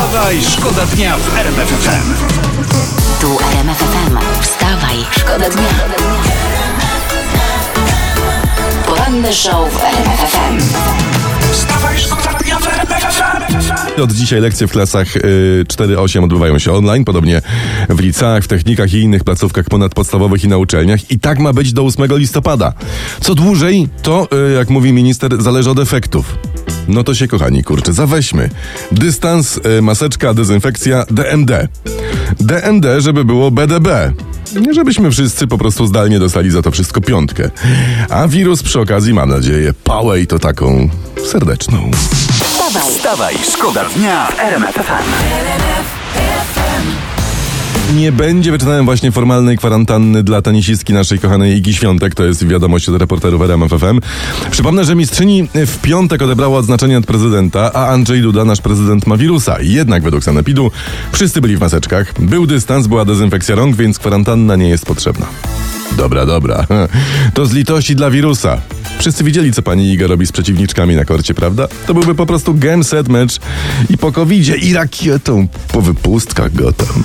Wstawaj, szkoda dnia w RMF FM. Tu RMF FM. Wstawaj, szkoda dnia. Poranny show w RMF FM. Wstawaj, szkoda dnia w RMF FM. Od dzisiaj lekcje w klasach y, 4-8 odbywają się online, podobnie w liceach, w technikach i innych placówkach ponadpodstawowych i na uczelniach. I tak ma być do 8 listopada. Co dłużej, to, y, jak mówi minister, zależy od efektów. No to się, kochani, kurczę, zaweźmy. Dystans, y, maseczka, dezynfekcja, DMD. DMD, żeby było BDB. Nie żebyśmy wszyscy po prostu zdalnie dostali za to wszystko piątkę. A wirus przy okazji, mam nadzieję, pałę i to taką serdeczną. Wstawaj, Wstawaj, szkoda dnia w RMF FM. Nie będzie, wyczytałem właśnie formalnej kwarantanny dla tenisistki naszej kochanej Igi Świątek, to jest wiadomość od reporterów RMF FM. Przypomnę, że mistrzyni w piątek odebrała odznaczenie od prezydenta, a Andrzej Duda, nasz prezydent, ma wirusa. Jednak według sanepidu wszyscy byli w maseczkach, był dystans, była dezynfekcja rąk, więc kwarantanna nie jest potrzebna. Dobra, dobra. To z litości dla wirusa. Wszyscy widzieli, co pani Iga robi z przeciwniczkami na korcie, prawda? To byłby po prostu game set mecz i po covidzie, i rakietą, po wypustkach go tam.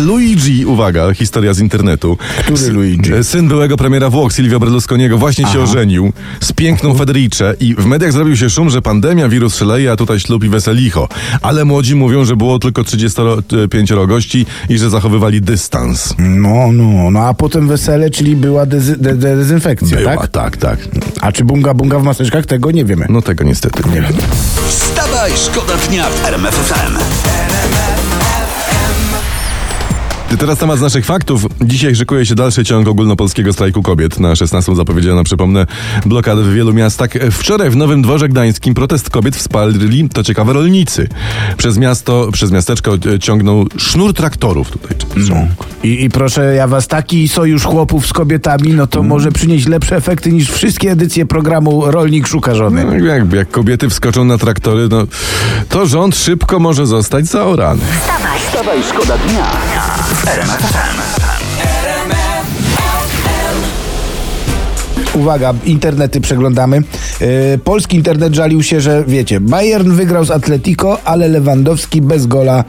Luigi, uwaga, historia z internetu. Który Luigi? E, Syn byłego premiera Włoch, Silvio Berlusconiego, właśnie się ożenił z piękną Federice i w mediach zrobił się szum, że pandemia, wirus szaleje, a tutaj ślub i weselicho. Ale młodzi mówią, że było tylko 35 gości i że zachowywali dystans. No, no, no a potem wesele, czyli była dezy, de, de, dezynfekcja, Była, tak? tak, tak. A czy bunga bunga w maseczkach? Tego nie wiemy. No tego niestety nie wiem. Wstawaj, szkoda dnia w RMF FM. Teraz temat z naszych faktów. Dzisiaj szykuje się dalszy ciąg ogólnopolskiego strajku kobiet. Na 16 zapowiedziano, przypomnę, blokadę w wielu miastach. Wczoraj w Nowym Dworze Gdańskim protest kobiet wsparli, to ciekawe, rolnicy. Przez miasto, przez miasteczko e, ciągnął sznur traktorów tutaj. No. I, I proszę ja was, taki sojusz chłopów z kobietami, no to może przynieść lepsze efekty niż wszystkie edycje programu Rolnik Szuka Żony. No, jak, jak kobiety wskoczą na traktory, no, to rząd szybko może zostać zaorany. Wstawaj, szkoda dnia. Uwaga, internety przeglądamy. E, polski internet żalił się, że wiecie, Bayern wygrał z Atletico, ale Lewandowski bez gola.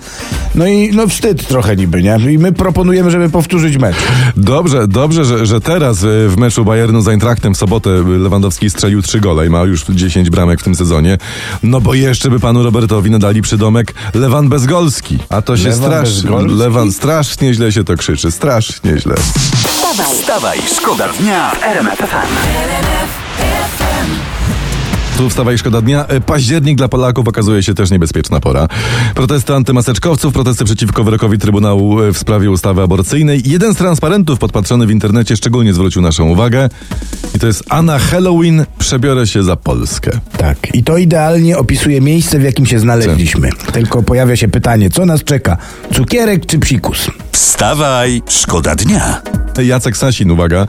No i no wstyd trochę niby, nie? I my proponujemy, żeby powtórzyć mecz. Dobrze, dobrze, że, że teraz e, w meczu Bayernu z Eintrachtem w sobotę Lewandowski strzelił trzy gole i ma już 10 bramek w tym sezonie. No bo jeszcze by panu Robertowi nadali przydomek Lewan Bezgolski. A to się strasznie... Lewan strasznie źle się to krzyczy, strasznie źle. Wstawaj, Wstawaj, szkoda dnia w RMF FM. Tu wstawaj szkoda dnia. E, Październik dla Polaków okazuje się też niebezpieczna pora. Protesty antymaseczkowców, protesty przeciwko wyrokowi Trybunału e, w sprawie ustawy aborcyjnej. Jeden z transparentów podpatrzony w internecie szczególnie zwrócił naszą uwagę. I to jest Anna Halloween, przebiorę się za Polskę. Tak. I to idealnie opisuje miejsce, w jakim się znaleźliśmy. Tylko pojawia się pytanie, co nas czeka? Cukierek czy psikus? Wstawaj, szkoda dnia. Jacek Sasin, uwaga,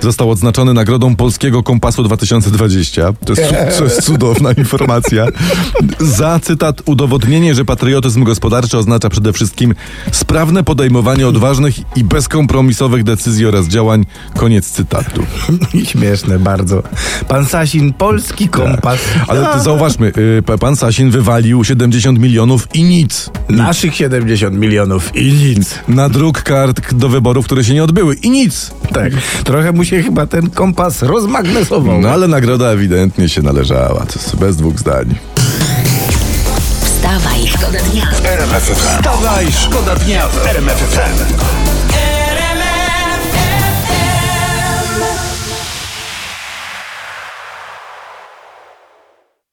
został odznaczony nagrodą Polskiego Kompasu 2020. To jest, to jest cudowna informacja. Za cytat udowodnienie, że patriotyzm gospodarczy oznacza przede wszystkim sprawne podejmowanie odważnych i bezkompromisowych decyzji oraz działań. Koniec cytatu. Śmieszne bardzo. Pan Sasin, polski kompas. Ale to zauważmy, y, pa- pan Sasin wywalił 70 milionów i nic. Naszych 70 milionów i nic. Na druk kart do wyborów, które się nie odbyły i nic. Tak. Trochę mu się chyba ten kompas rozmagnesował. No ale nagroda ewidentnie się należała. To jest bez dwóch zdań. wstawaj, szkoda dnia. RMF FM. Wstawaj, szkoda dnia w RMF FM.